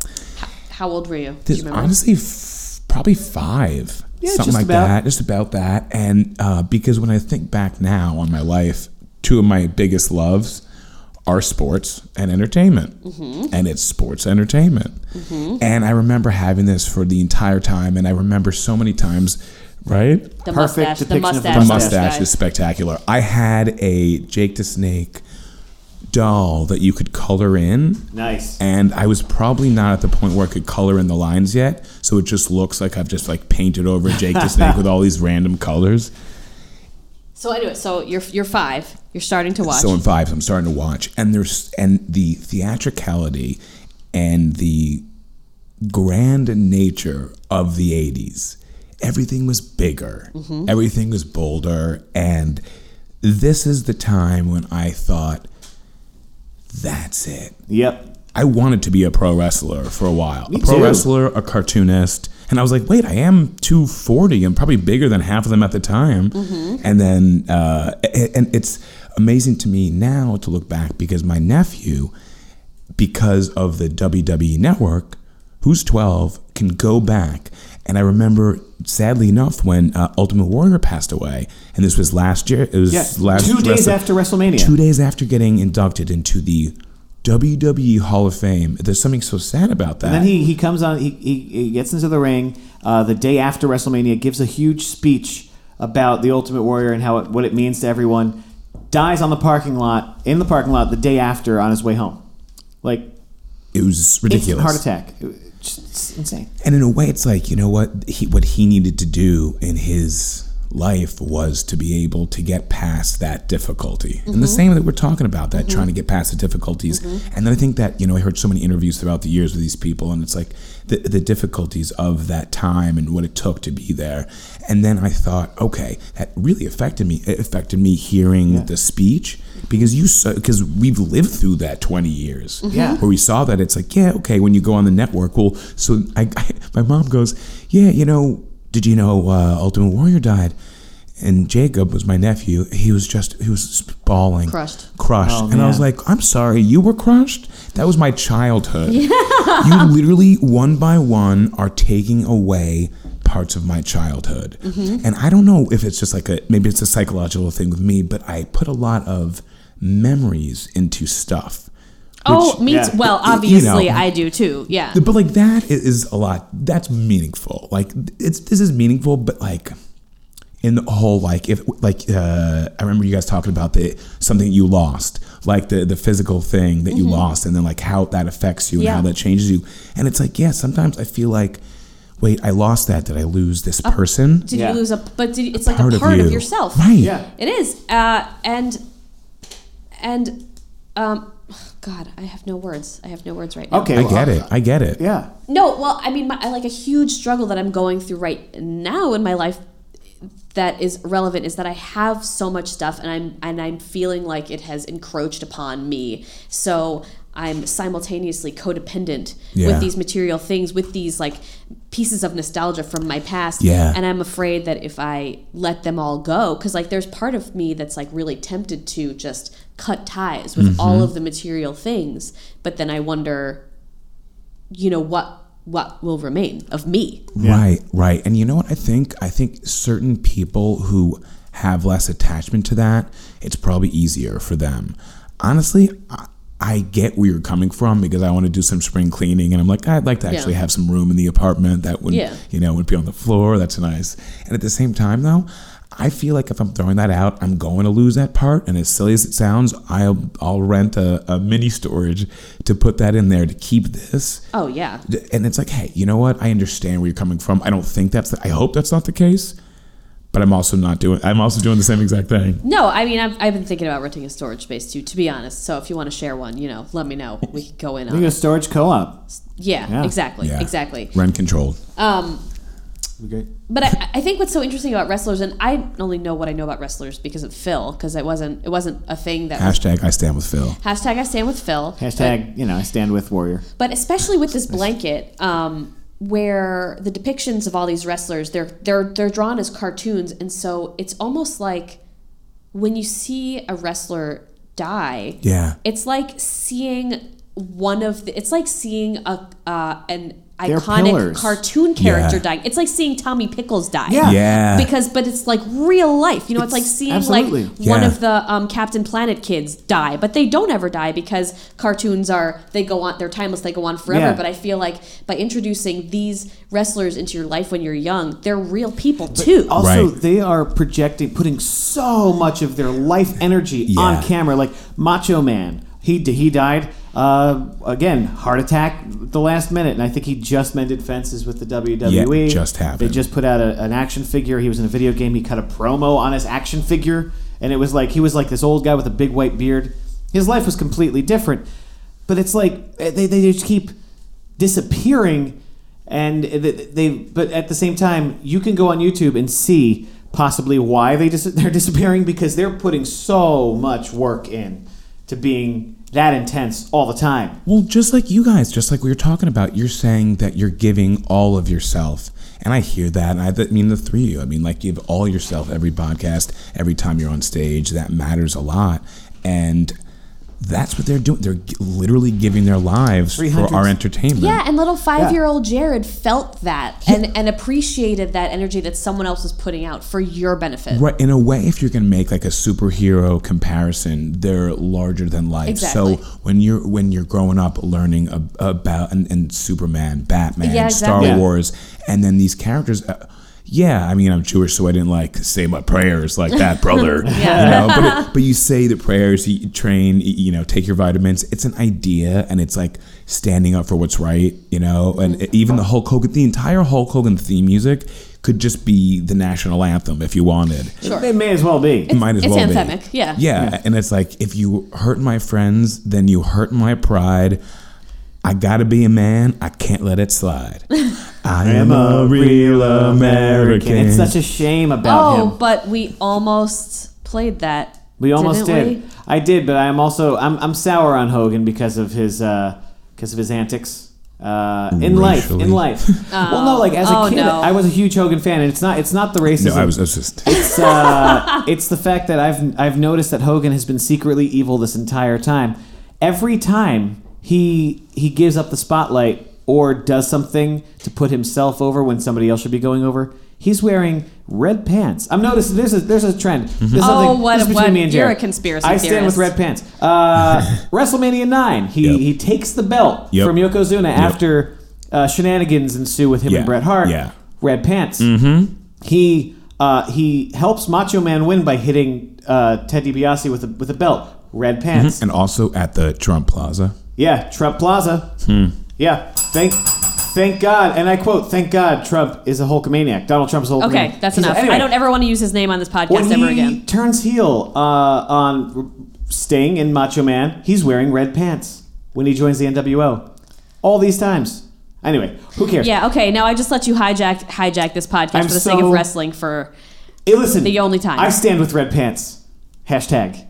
How old were you? Do This you remember? honestly, f- probably five, Yeah, something like about. that, just about that. And uh, because when I think back now on my life, two of my biggest loves are sports and entertainment, Mm-hmm. and it's sports entertainment. And I remember having this for the entire time, and I remember so many times, right? the perfect mustache. The depiction of the mustache. The Mustache mustache is spectacular. I had a Jake the Snake doll that you could color in Nice. and I was probably not at the point where I could color in the lines yet, so it just looks like I've just like painted over Jake the Snake with all these random colors. So anyway, so you're you're five. You're starting to watch. So in fives, I'm starting to watch, and there's and the theatricality and the grand nature of the '80s. Everything was bigger, mm-hmm. everything was bolder, and this is the time when I thought, "That's it." Yep. I wanted to be a pro wrestler for a while. Me a pro too. wrestler, a cartoonist. And I was like, wait, I am 240 and probably bigger than half of them at the time. And then, uh, and it's amazing to me now to look back because my nephew, because of the WWE network, who's 12, can go back. And I remember, sadly enough, when uh, Ultimate Warrior passed away, and this was last year. It was Yeah. last Two days after WrestleMania. Two days after getting inducted into the WWE Hall of Fame. There's something so sad about that. And then he, he comes on, he, he, he gets into the ring uh, the day after WrestleMania, gives a huge speech about the Ultimate Warrior and how it, what it means to everyone, dies on the parking lot, in the parking lot the day after on his way home. Like, it was ridiculous. heart attack. It, just, it's insane. And in a way, it's like you know what he what he needed to do in his life was to be able to get past that difficulty. And the mm-hmm. same that we're talking about that mm-hmm. trying to get past the difficulties. Mm-hmm. And then I think that, you know, I heard so many interviews throughout the years with these people and it's like the the difficulties of that time and what it took to be there. And then I thought, okay, that really affected me. It affected me hearing the speech because you because we've lived through that 20 years. Yeah. Where we saw that it's like, yeah, okay, when you go on the network, well, so I, I my mom goes, yeah, you know, did you know uh, Ultimate Warrior died? And Jacob was my nephew. He was just he was bawling, Crushed. crushed. Oh, and I was like, I'm sorry, you were crushed. That was my childhood. you literally one by one are taking away parts of my childhood. Mm-hmm. And I don't know if it's just like a maybe it's a psychological thing with me, but I put a lot of memories into stuff. Oh, which- me yeah. too. Well, You know. obviously I do too. Yeah. but like that is a lot. That's meaningful. Like it's this is meaningful, but like in the whole like if like uh, I remember you guys talking about the something you lost, like the the physical thing that you lost, and then like how that affects you and Mm-hmm. Yeah. how that changes you. And it's like yeah, sometimes I feel like. Wait, I lost that. Did I lose this person? Did Yeah. you lose a? But did, it's like Part a of part of, you. yourself. Right. Yeah. It is. Uh, and and um, God, I have no words. I have no words right now. Okay. I well, get it. I get it. Yeah. No, well, I mean, my, I like a huge struggle that I'm going through right now in my life that is relevant is that I have so much stuff and I'm and I'm feeling like it has encroached upon me. So I'm simultaneously codependent Yeah. with these material things, with these like pieces of nostalgia from my past. Yeah. And I'm afraid that if I let them all go, because like there's part of me that's like really tempted to just cut ties with mm-hmm. all of the material things, but then I wonder you know what what will remain of me Right, right. And you know what I think? I think certain people who have less attachment to that, it's probably easier for them. Honestly, I, I get where you're coming from because I want to do some spring cleaning and I'm like, I'd like to actually Yeah. have some room in the apartment that would, Yeah. you know, would be on the floor. That's nice. And at the same time, though, I feel like if I'm throwing that out, I'm going to lose that part. And as silly as it sounds, I'll I'll rent a, a mini storage to put that in there to keep this oh yeah and it's like, hey, you know what? I understand where you're coming from. I don't think that's. The, I hope that's not the case, but I'm also not doing. I'm also doing the same exact thing. no i mean I've, I've been thinking about renting a storage space too to be honest so if you want to share one you know let me know we can go in I on think it. a storage co-op. yeah, Yeah. exactly Yeah. exactly Rent controlled. um Be great. but I, I think what's so interesting about wrestlers and i only know what i know about wrestlers because of phil because it wasn't it wasn't a thing that Hashtag I stand with Phil. hashtag i stand with phil Hashtag, you know, I stand with Warrior. but especially with this blanket um, where the depictions of all these wrestlers they're they're they're drawn as cartoons and so it's almost like when you see a wrestler die Yeah. it's like seeing one of the it's like seeing a uh, an They're iconic pillars. cartoon character Yeah. dying it's like seeing tommy pickles die Yeah. Yeah. because but it's like real life you know it's, like seeing absolutely. like one Yeah. of the um, captain planet kids die but they don't ever die because cartoons are they go on they're timeless they go on forever Yeah. but i feel like by introducing these wrestlers into your life when you're young they're real people too Also, Right. they are projecting, putting so much of their life energy Yeah. on camera. Like Macho Man, he he died uh, again, heart attack the last minute, and I think he just mended fences with the WWE. Yeah, just happened. They just put out a, an action figure. He was in a video game. He cut a promo on his action figure, and it was like he was like this old guy with a big white beard. His life was completely different, but it's like eh, they they just keep disappearing and they, they but at the same time you can go on youtube and see possibly why they dis- they're disappearing because they're putting so much work in to being that intense all the time Well, just like you guys, just like we were talking about, you're saying that you're giving all of yourself. And I hear that. And I th- mean, the three of you. I mean, like, give all yourself every podcast, every time you're on stage. That matters a lot. And that's what they're doing. They're literally giving their lives for our entertainment. Yeah, and little five year old Jared felt that and, and appreciated that energy that someone else was putting out for your benefit. Right. In a way, if you're going to make like a superhero comparison, they're larger than life. Exactly. So when you're when you're growing up learning ab- about and, and Superman, Batman, Yeah, Star exactly. Yeah. Wars, and then these characters. Uh, yeah, I mean, I'm Jewish, so I didn't like say my prayers like that, brother. Yeah. You know, but, it, but you say the prayers, you train, you you know, take your vitamins. It's an idea, and it's like standing up for what's right, you know. And Mm-hmm. even the Hulk Hogan, the entire Hulk Hogan theme music, could just be the national anthem if you wanted. Sure. It may as well be. It might as it's well be. anthemic, yeah. yeah. and it's like if you hurt my friends, then you hurt my pride. I gotta be a man. I can't let it slide. I am a real American. It's such a shame about Oh, him. but we almost played that. We almost didn't did. we? I did, but I'm also I'm I'm sour on Hogan because of his uh because of his antics. Uh, in life, in life. well, no, like as a Oh, kid, no. I was a huge Hogan fan, and it's not it's not the racism. no, I was, I was just. It's uh, it's the fact that I've I've noticed that Hogan has been secretly evil this entire time. Every time he he gives up the spotlight or does something to put himself over when somebody else should be going over, he's wearing red pants. I'm noticing there's a there's a trend. There's Oh, what- this is what- between me and you're a conspiracy I stand with red pants. Uh, WrestleMania nine. He Yep. he takes the belt Yep. from Yokozuna after uh, shenanigans ensue with him Yeah, and Bret Hart. yeah. Red pants. Mm-hmm. He uh, he helps Macho Man win by hitting uh, Ted DiBiase with a with a belt. Red pants. and also at the Trump Plaza. Yeah, Trump Plaza. Hmm. Yeah, thank thank God, and I quote: "Thank God, Trump is a Hulkamaniac. Donald Trump's a Hulkamaniac." Okay, that's He's- enough. anyway, I don't ever want to use his name on this podcast when ever he again. turns heel uh, on Sting and Macho Man, he's wearing red pants when he joins the NWO. All these times. Anyway, who cares? Yeah, okay. Now I just let you hijack hijack this podcast I'm for the sake of wrestling for Hey, listen, The only time. I stand with red pants. Hashtag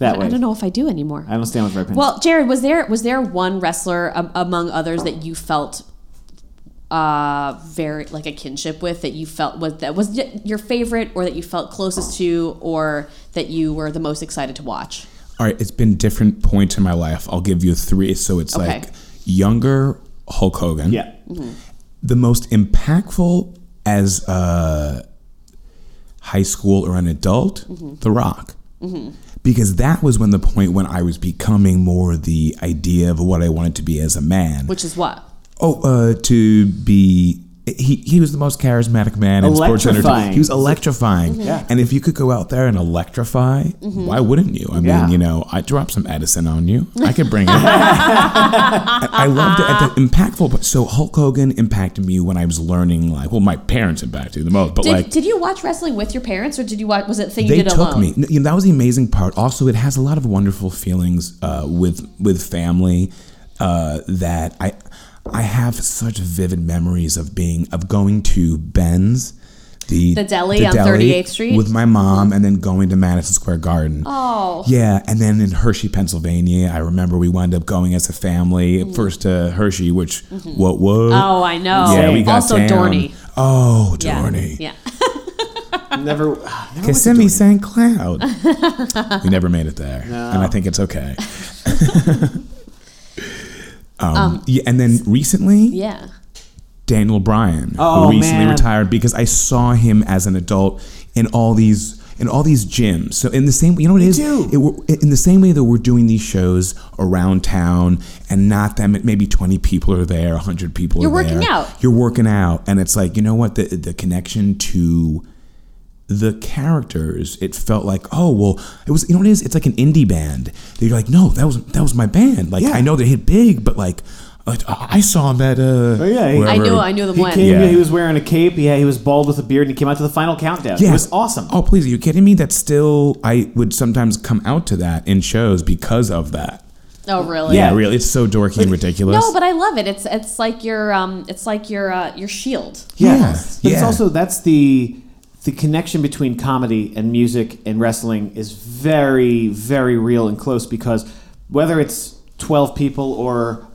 that way. I don't know if I do anymore. I don't stand with red pants. Well, Jared, was there was there one wrestler um, among others that you felt uh very like a kinship with that you felt was that was your favorite or that you felt closest to or that you were the most excited to watch? All right, it's been different points in my life. I'll give you three. So it's Okay. like younger Hulk Hogan. yeah. The most impactful as a high school or an adult, The Rock. Because that was when the point when I was becoming more the idea of what I wanted to be as a man. Which is what? Oh, uh, to be. He, he was the most charismatic man in sports Electrifying. entertainment. He was electrifying. Yeah. And if you could go out there and electrify, why wouldn't you? I mean, Yeah. you know, I drop some Edison on you. I could bring it. I I loved it at the impactful. But so Hulk Hogan impacted me when I was learning. Like, well, my parents impacted me the most. But Did, like, did you watch wrestling with your parents or did you watch was it a thing you they did took alone? me. You know, that was the amazing part. Also, it has a lot of wonderful feelings uh, with with family uh, that I I have such vivid memories of being of going to Ben's. The, The deli on 38th Street? with my mom, and then going to Madison Square Garden. Oh. Yeah, and then in Hershey, Pennsylvania, I remember we wound up going as a family mm-hmm. first to Hershey, which mm-hmm. what was Oh, I know. Yeah, we got also down. Dorney. Oh, Dorney. Yeah. Never. Uh, never Kissimmee St. Cloud. we never made it there, and I think it's okay. um, yeah, and then recently, Yeah. Daniel Bryan, Oh, who recently man. retired because I saw him as an adult in all these in all these gyms. So in the same, you know what it is? too. It, in the same way that we're doing these shows around town, and not that m- maybe twenty people are there, hundred people. You're are working there. out. You're working out, and it's like you know what the the connection to the characters it felt like oh well it was you know what it is it's like an indie band They're like no that was that was my band like Yeah. i know they hit big but like like, i saw them at uh Oh, yeah, he- I wherever. knew I knew the He when. came. Yeah. He was wearing a cape. Yeah, he was bald with a beard, and he came out to the final countdown. Yeah, It was awesome. oh please are you kidding me that still i would sometimes come out to that in shows because of that Oh, really? yeah, really it's so dorky and ridiculous No, but I love it. It's it's like your um it's like your uh, your shield. Yeah, Yes. but it's also that's the the connection between comedy and music and wrestling is very very real and close because whether it's twelve people or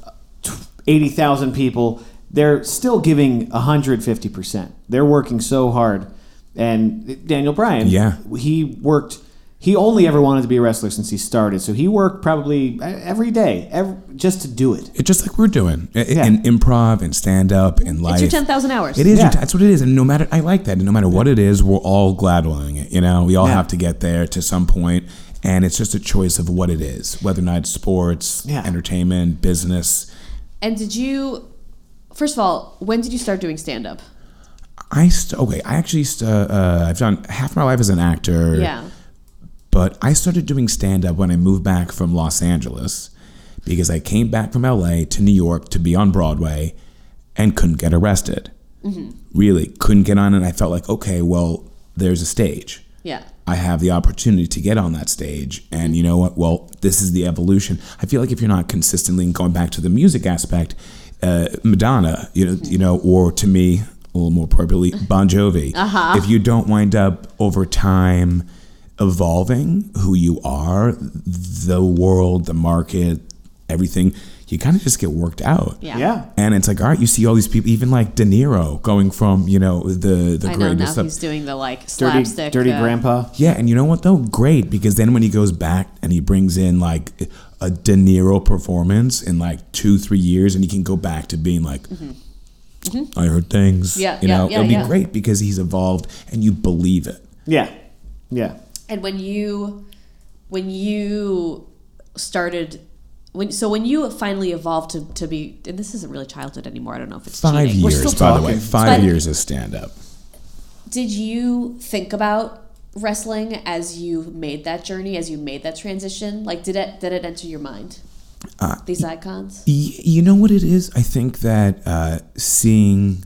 eighty thousand people, they're still giving hundred fifty percent. They're working so hard, and Daniel Bryan, Yeah. he worked. He only ever wanted to be a wrestler since he started, so he worked probably every day, every, just to do it. it's just like we're doing I- Yeah. in improv and stand up and life It's your ten thousand hours. It is. Yeah. your- That's what it is. And no matter, I like that. And no matter what it is, we're all glad doing it. You know, we all Yeah. have to get there to some point, and it's just a choice of what it is, whether or not it's sports, Yeah. entertainment, business. And did you? First of all, when did you start doing stand up? I st- okay. I actually st- uh, I've done half my life as an actor. Yeah. But I started doing stand up when I moved back from Los Angeles because I came back from LA to New York to be on Broadway and couldn't get arrested. Really couldn't get on, and I felt like, okay, well, there's a stage. Yeah. I have the opportunity to get on that stage. And you know what? Well, this is the evolution. I feel like if you're not consistently going back to the music aspect, uh, Madonna, you know, you know, or to me, a little more appropriately, Bon Jovi. Uh-huh. If you don't wind up over time evolving who you are, the world, the market, everything, you kind of just get worked out. Yeah. Yeah. And it's like, all right, you see all these people, even like De Niro going from, you know, the the I know now greatest of he's doing the like Dirty, slapstick. dirty uh, grandpa. yeah, and you know what though? Great because then when he goes back and he brings in like a De Niro performance in like two, three years, and he can go back to being like, I heard things. Mm-hmm. Yeah, you yeah, know, yeah, it'll be yeah. great because he's evolved and you believe it. Yeah. Yeah. And when you when you started when so when you finally evolved to, to be and this isn't really childhood anymore, I don't know if it's Five cheating. Years, by the way. Five But- years of stand up. Did you think about wrestling as you made that journey, as you made that transition? Like did it did it enter your mind? Uh, These icons? Y- you know what it is? I think that uh, seeing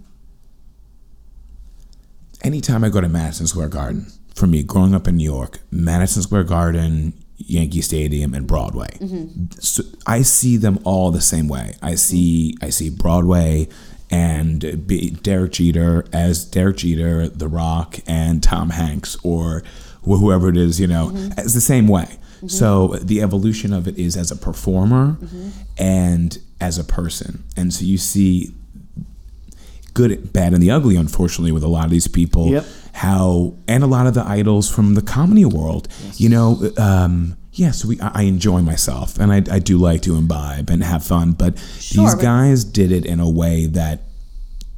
anytime I go to Madison Square Garden, for me, growing up in New York, Madison Square Garden, Yankee Stadium, and Broadway, mm-hmm. so I see them all the same way. I see I see Broadway and Derek Jeter as Derek Jeter, The Rock, and Tom Hanks, or wh- whoever it is, you know, mm-hmm. as the same way. Mm-hmm. So the evolution of it is as a performer and as a person. And so you see good, bad, and the ugly, unfortunately, with a lot of these people. Yep. How, and a lot of the idols from the comedy world, you know, um, yes, we, I I enjoy myself and I, I do like to imbibe and have fun, but Sure, these but- guys did it in a way that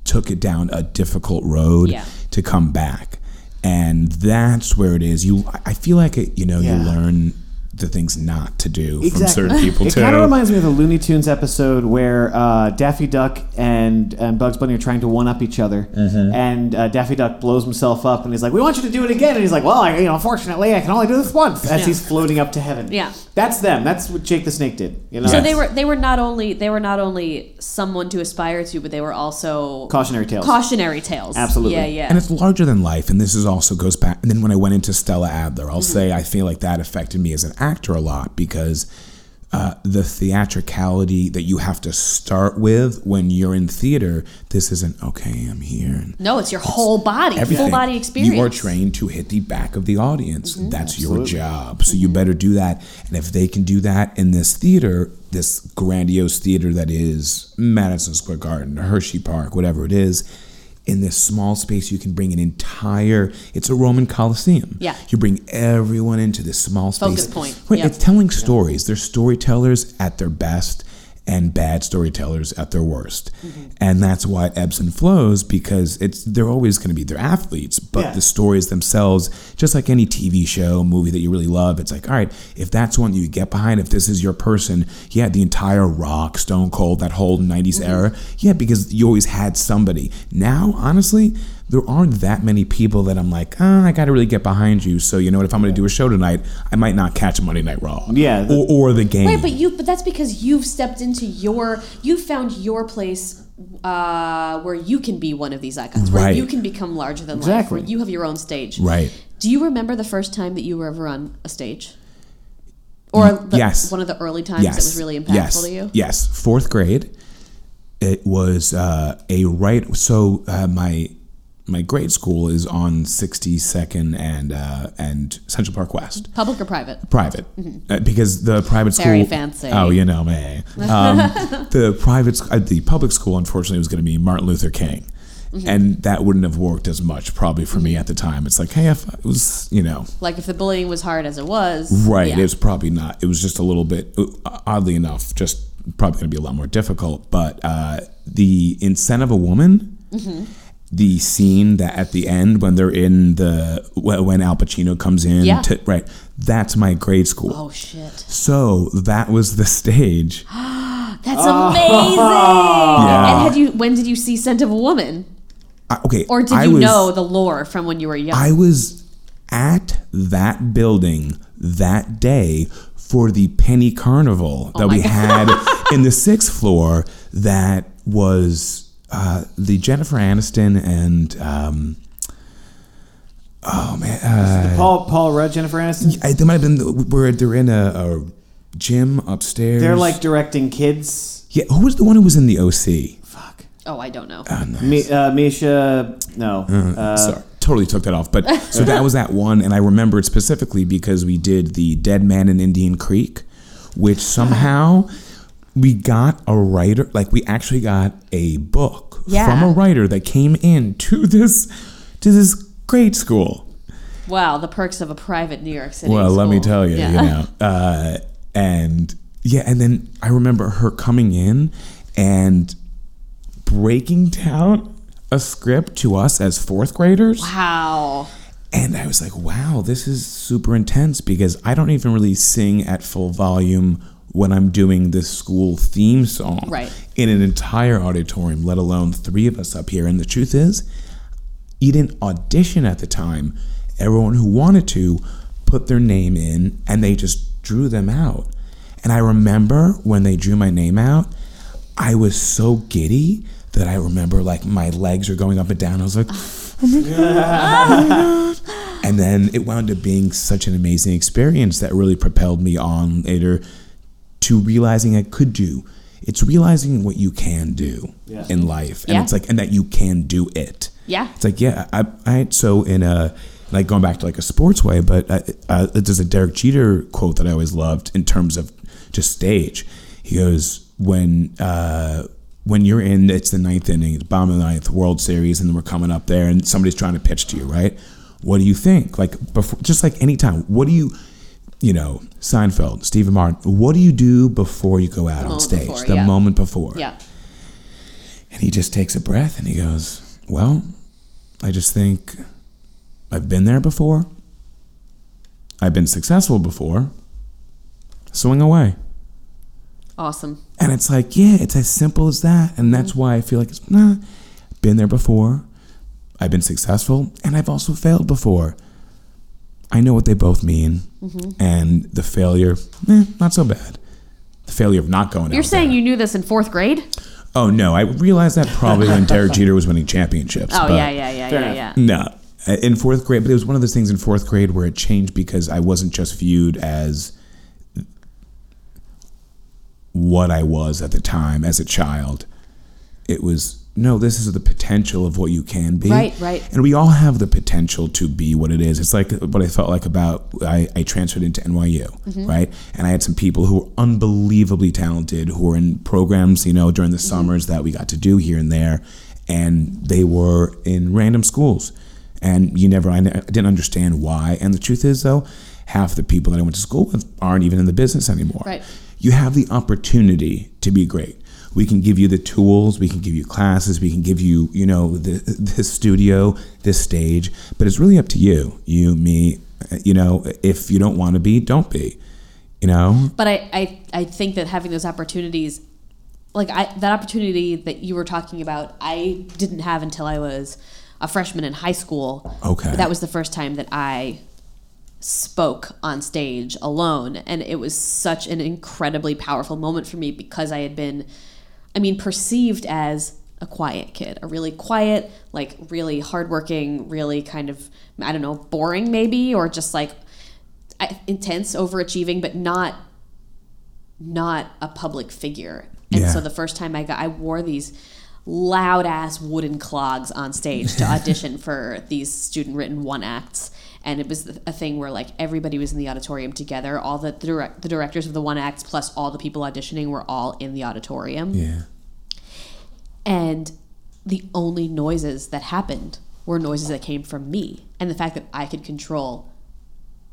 took it down a difficult road Yeah. to come back. And that's where it is. You, I feel like it, you know, Yeah. you learn the things not to do from certain people It too. kind of reminds me of the Looney Tunes episode where uh, Daffy Duck and, and Bugs Bunny are trying to one up each other, Mm-hmm. and uh, Daffy Duck blows himself up, and he's like, "We want you to do it again," and he's like, "Well, I, you know, unfortunately, I can only do this once." As Yeah. he's floating up to heaven. Yeah. that's them. That's what Jake the Snake did. You know, So Yes. they were they were not only they were not only someone to aspire to, but they were also cautionary tales. cautionary tales. Absolutely. Yeah, yeah. And it's larger than life. And this is also goes back. And then when I went into Stella Adler, I'll Mm-hmm. say I feel like that affected me as an actor a lot because uh, the theatricality that you have to start with when you're in theater, this isn't okay. I'm here. No, it's your whole body, everything. full body experience. Mm-hmm. You are trained to hit the back of the audience. That's your job. So you better do that. And if they can do that in this theater, this grandiose theater that is Madison Square Garden, Hershey Park, whatever it is, in this small space, you can bring an entire. It's a Roman Coliseum. Yeah. You bring everyone into this small space. Focus point. Right. Yeah. It's telling stories. They're storytellers at their best and bad storytellers at their worst. Mm-hmm. And that's why it ebbs and flows because it's they're always going to be they're athletes, but Yeah. the stories themselves, just like any TV show, movie that you really love, it's like, all right, if that's one you get behind, if this is your person, yeah, the entire rock, Stone Cold, that whole 90s Mm-hmm. era, yeah, because you always had somebody. Now, honestly, there aren't that many people that I'm like, ah, I got to really get behind you. So, you know what, if I'm going to do a show tonight, I might not catch Monday Night Raw. Yeah, the- or, or the game. Right, but you but that's because you've stepped into your you found your place uh, where you can be one of these icons, where Right. you can become larger than life, Exactly. where you have your own stage. Right. Do you remember the first time that you were ever on a stage? Or the, yes. one of the early times yes. that was really impactful yes. to you? Yes, fourth grade. It was uh, a right. So uh, my my grade school is on 62nd and uh, and Central Park West. Public or private? Private, uh, because the private school. Very fancy. Oh, you know me. Um, the private, uh, the public school, unfortunately, was going to be Martin Luther King, Mm-hmm. and that wouldn't have worked as much probably for me at the time. It's like, hey, if it was, you know, Like if the bullying was hard as it was. Right. yeah. It was probably not. It was just a little bit, oddly enough, just probably going to be a lot more difficult. But uh, the in Scent of a Woman, Mm-hmm. The scene that at the end when they're in the when Al Pacino comes in, Yeah. to, right? That's my grade school. Oh shit. So that was the stage. That's amazing. Yeah. And had you when did you see Scent of a Woman? I, okay. Or did I you was, know the lore from when you were young? I was at that building that day for the penny carnival oh that Oh my we had in the sixth floor that was uh, the Jennifer Aniston and um, oh man, uh, Paul Paul Rudd, Jennifer Aniston. I, they might have been the- where they're in a, a gym upstairs. They're like directing kids. yeah. Who was the one who was in the OC? Fuck. Oh, I don't know. Oh, nice. Mi- uh, Mischa. No. Uh, Sorry, totally took that off. But so that was that one, and I remember it specifically because we did the Dead Man in Indian Creek, which somehow we got a writer. Like we actually got a book Yeah. from a writer that came in to this to this grade school. Wow, the perks of a private New York City. Well, let me tell you, Yeah. you know, uh, and yeah, and then I remember her coming in and breaking down a script to us as fourth graders. Wow. And I was like, wow, this is super intense because I don't even really sing at full volume when I'm doing this school theme song Right. in an entire auditorium, let alone three of us up here. And the truth is, you didn't audition at the time. Everyone who wanted to put their name in and they just drew them out. And I remember when they drew my name out, I was so giddy that I remember like my legs are going up and down. I was like, oh and then it wound up being such an amazing experience that really propelled me on later to realizing I could do. It's realizing what you can do Yeah. in life, and Yeah. it's like, and that you can do it. Yeah. It's like, yeah, I, I so in a like going back to like a sports way, but there's a Derek Jeter quote that I always loved in terms of just stage. He goes, when uh, when you're in, it's the ninth inning, it's bottom of the ninth, World Series, and then we're coming up there, and somebody's trying to pitch to you, right? What do you think? Like before, just like anytime, what do you, you know, Seinfeld, Stephen Martin, what do you do before you go out on stage? before, the yeah. moment before. Yeah. And he just takes a breath and he goes, Well, I just think I've been there before. I've been successful before. Swing away. Awesome. And it's like, yeah, it's as simple as that. And that's mm-hmm. why I feel like it's, nah, been there before. I've been successful and I've also failed before. I know what they both mean. And the failure, eh, not so bad. The failure of not going out. You're saying there. you knew this in fourth grade? Oh, no. I realized that probably when Derek Jeter was winning championships. Oh, but- yeah, yeah, yeah, yeah, yeah. No, Uh, in fourth grade, but it was one of those things in fourth grade where it changed because I wasn't just viewed as what I was at the time as a child. It was no, this is the potential of what you can be. Right, right. And we all have the potential to be what it is. It's like what I felt like about I, I transferred into NYU, Mm-hmm. right? And I had some people who were unbelievably talented who were in programs, you know, during the Mm-hmm. summers that we got to do here and there, and they were in random schools, and you never I, didn't understand why. And the truth is, though, half the people that I went to school with aren't even in the business anymore. Right. You have the opportunity to be great. We can give you the tools, we can give you classes, we can give you, you know, the this studio, this stage, but it's really up to you. You, me, uh, you know, if you don't want to be, don't be. You know? But I, I, I think that having those opportunities, like I, that opportunity that you were talking about, I didn't have until I was a freshman in high school. Okay. That was the first time that I spoke on stage alone. And it was such an incredibly powerful moment for me because I had been, I mean, perceived as a quiet kid, a really quiet, like really hardworking, really kind of, I don't know, boring maybe, or just like intense, overachieving, but not not a public figure. And Yeah. so the first time I got, I wore these loud ass wooden clogs on stage to audition for these student written one acts. And it was a thing where like everybody was in the auditorium together. All the the, direct, the directors of the one acts plus all the people auditioning were all in the auditorium. Yeah. And the only noises that happened were noises that came from me. And the fact that I could control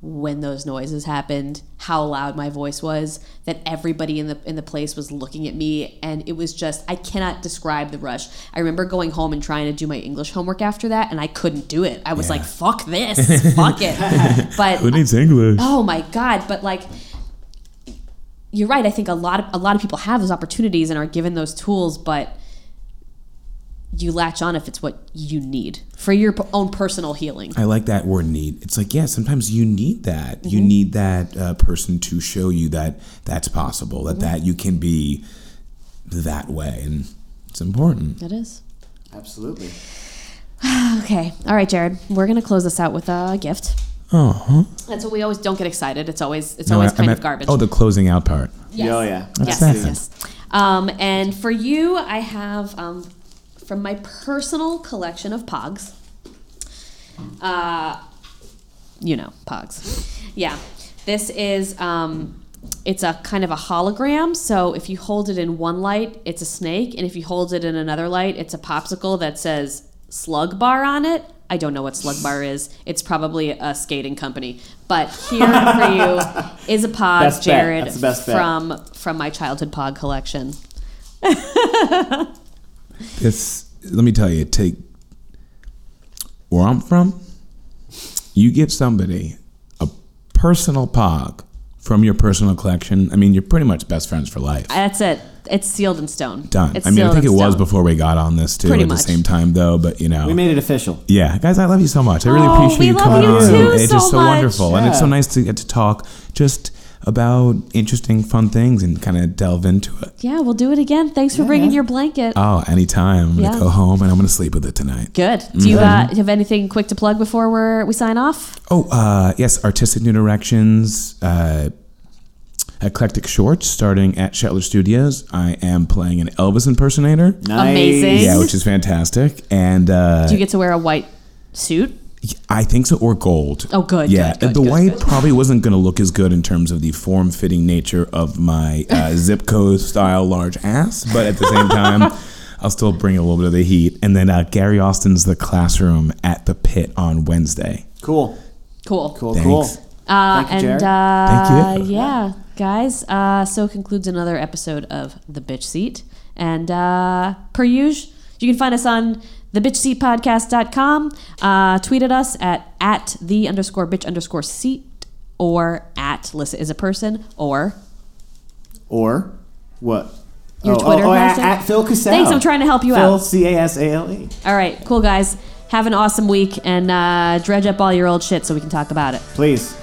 when those noises happened, how loud my voice was, that everybody in the in the place was looking at me and it was just I cannot describe the rush. I remember going home and trying to do my English homework after that and I couldn't do it. I was Yeah. like, fuck this. fuck it. But Who needs English? Oh my god! But like, you're right. I think a lot of a lot of people have those opportunities and are given those tools, but you latch on if it's what you need for your p- own personal healing. I like that word need. It's like, yeah, sometimes you need that. You need that uh, person to show you that that's possible, that that you can be that way. And it's important. It is. Absolutely. Okay. All right, Jared. We're gonna close this out with a gift. Oh, That's what we always don't get excited. It's always it's no, always I- I kind meant- of garbage. Oh, the closing out part. Yes. Oh yeah. Yes, That's yes, yes. Um, and for you, I have um, from my personal collection of Pogs. Uh, you know, Pogs. Yeah, this is um, it's a kind of a hologram. So if you hold it in one light, it's a snake, and if you hold it in another light, it's a popsicle that says Slug Bar on it. I don't know what Slug Bar is. It's probably a skating company. But here for you is a Pog, Best. Jared, That's the best bet. from from my childhood Pog collection. This, let me tell you, take where I'm from. You give somebody a personal pog from your personal collection. I mean, you're pretty much best friends for life. Uh, that's it. It's sealed in stone. Done. It's I mean, I think it in was stone. before we got on this too. Pretty at much. the same time, though. But you know, We made it official. Yeah, guys, I love you so much. I really Oh, appreciate we you love coming you on. too it's so just so much. wonderful, and it's so nice to get to talk just about interesting, fun things and kind of delve into it. Yeah, we'll do it again. Thanks for bringing yeah. your blanket. Oh, anytime. I'm gonna Yeah. go home and I'm gonna sleep with it tonight. Good. Do you uh, Mm-hmm. have anything quick to plug before we're, we sign off? Oh, uh, yes, artistic new directions. Uh, Eclectic Shorts starting at Shetler Studios. I am playing an Elvis impersonator. Nice. Amazing. Yeah, which is fantastic. And uh, Do you get to wear a white suit? I think so, or gold. Oh, good, Yeah, good, good, the good, white good. probably wasn't going to look as good in terms of the form-fitting nature of my uh, zip code style large ass, but at the same time, I'll still bring a little bit of the heat. And then uh, Gary Austin's The Classroom at the Pit on Wednesday. Cool. Cool. Cool. Thanks. Cool. Uh, Thank you, and uh, Thank you. yeah, guys. Uh, so concludes another episode of The Bitch Seat. And uh, per usual, you can find us on thebitchseatpodcast.com. Uh, tweet at us at, at the underscore bitch underscore seat or at Lyssa is a person or Or what? Your oh, Twitter oh, oh, at, at Phil Casale. Thanks, I'm trying to help you Phil, out. C A S A L E. All right, cool guys. Have an awesome week and uh, dredge up all your old shit so we can talk about it. Please.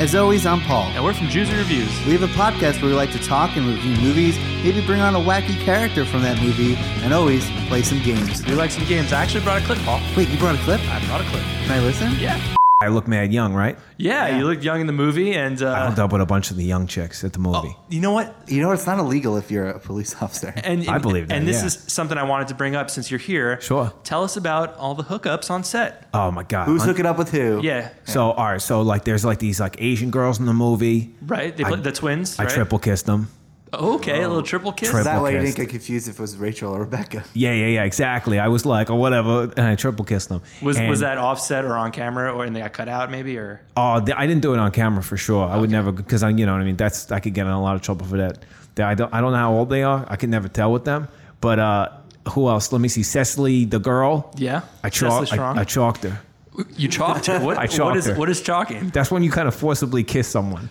As always, I'm Paul. and we're from Juicy Reviews. We have a podcast where we like to talk and review movies, maybe bring on a wacky character from that movie, and always play some games. We like some games. I actually brought a clip, Paul. Wait, you brought a clip? I brought a clip. Can I listen? Yeah. I look mad young, right? Yeah, you looked young in the movie, and I uh, hooked up with a bunch of the young chicks at the movie. you know what? You know, it's not illegal if you're a police officer. And, I believe that, And this yeah. is something I wanted to bring up since you're here. Sure. Tell us about all the hookups on set. Oh my god! Who's Un- hooking up with who? Yeah. So all right, so like there's like these like Asian girls in the movie. Right. They I- play the twins. I right? triple kissed them. Okay, a little triple kiss. Triple- That way you didn't get confused if it was Rachel or Rebecca. Yeah, yeah, yeah, exactly. I was like, oh whatever, and I triple kissed them. Was And- was that offset or on camera, or and they got cut out maybe, or Oh, th- I didn't do it on camera for sure. I would never because I, you know what I mean. That's I could get in a lot of trouble for that. That I don't I don't know how old they are. I can never tell with them. But uh, who else? Let me see. Cecily, the girl. yeah? I Cecily chalked. Strong? I, I chalked her. you chalked. What, I what chalked is her. what is chalking? That's when you kind of forcibly kiss someone.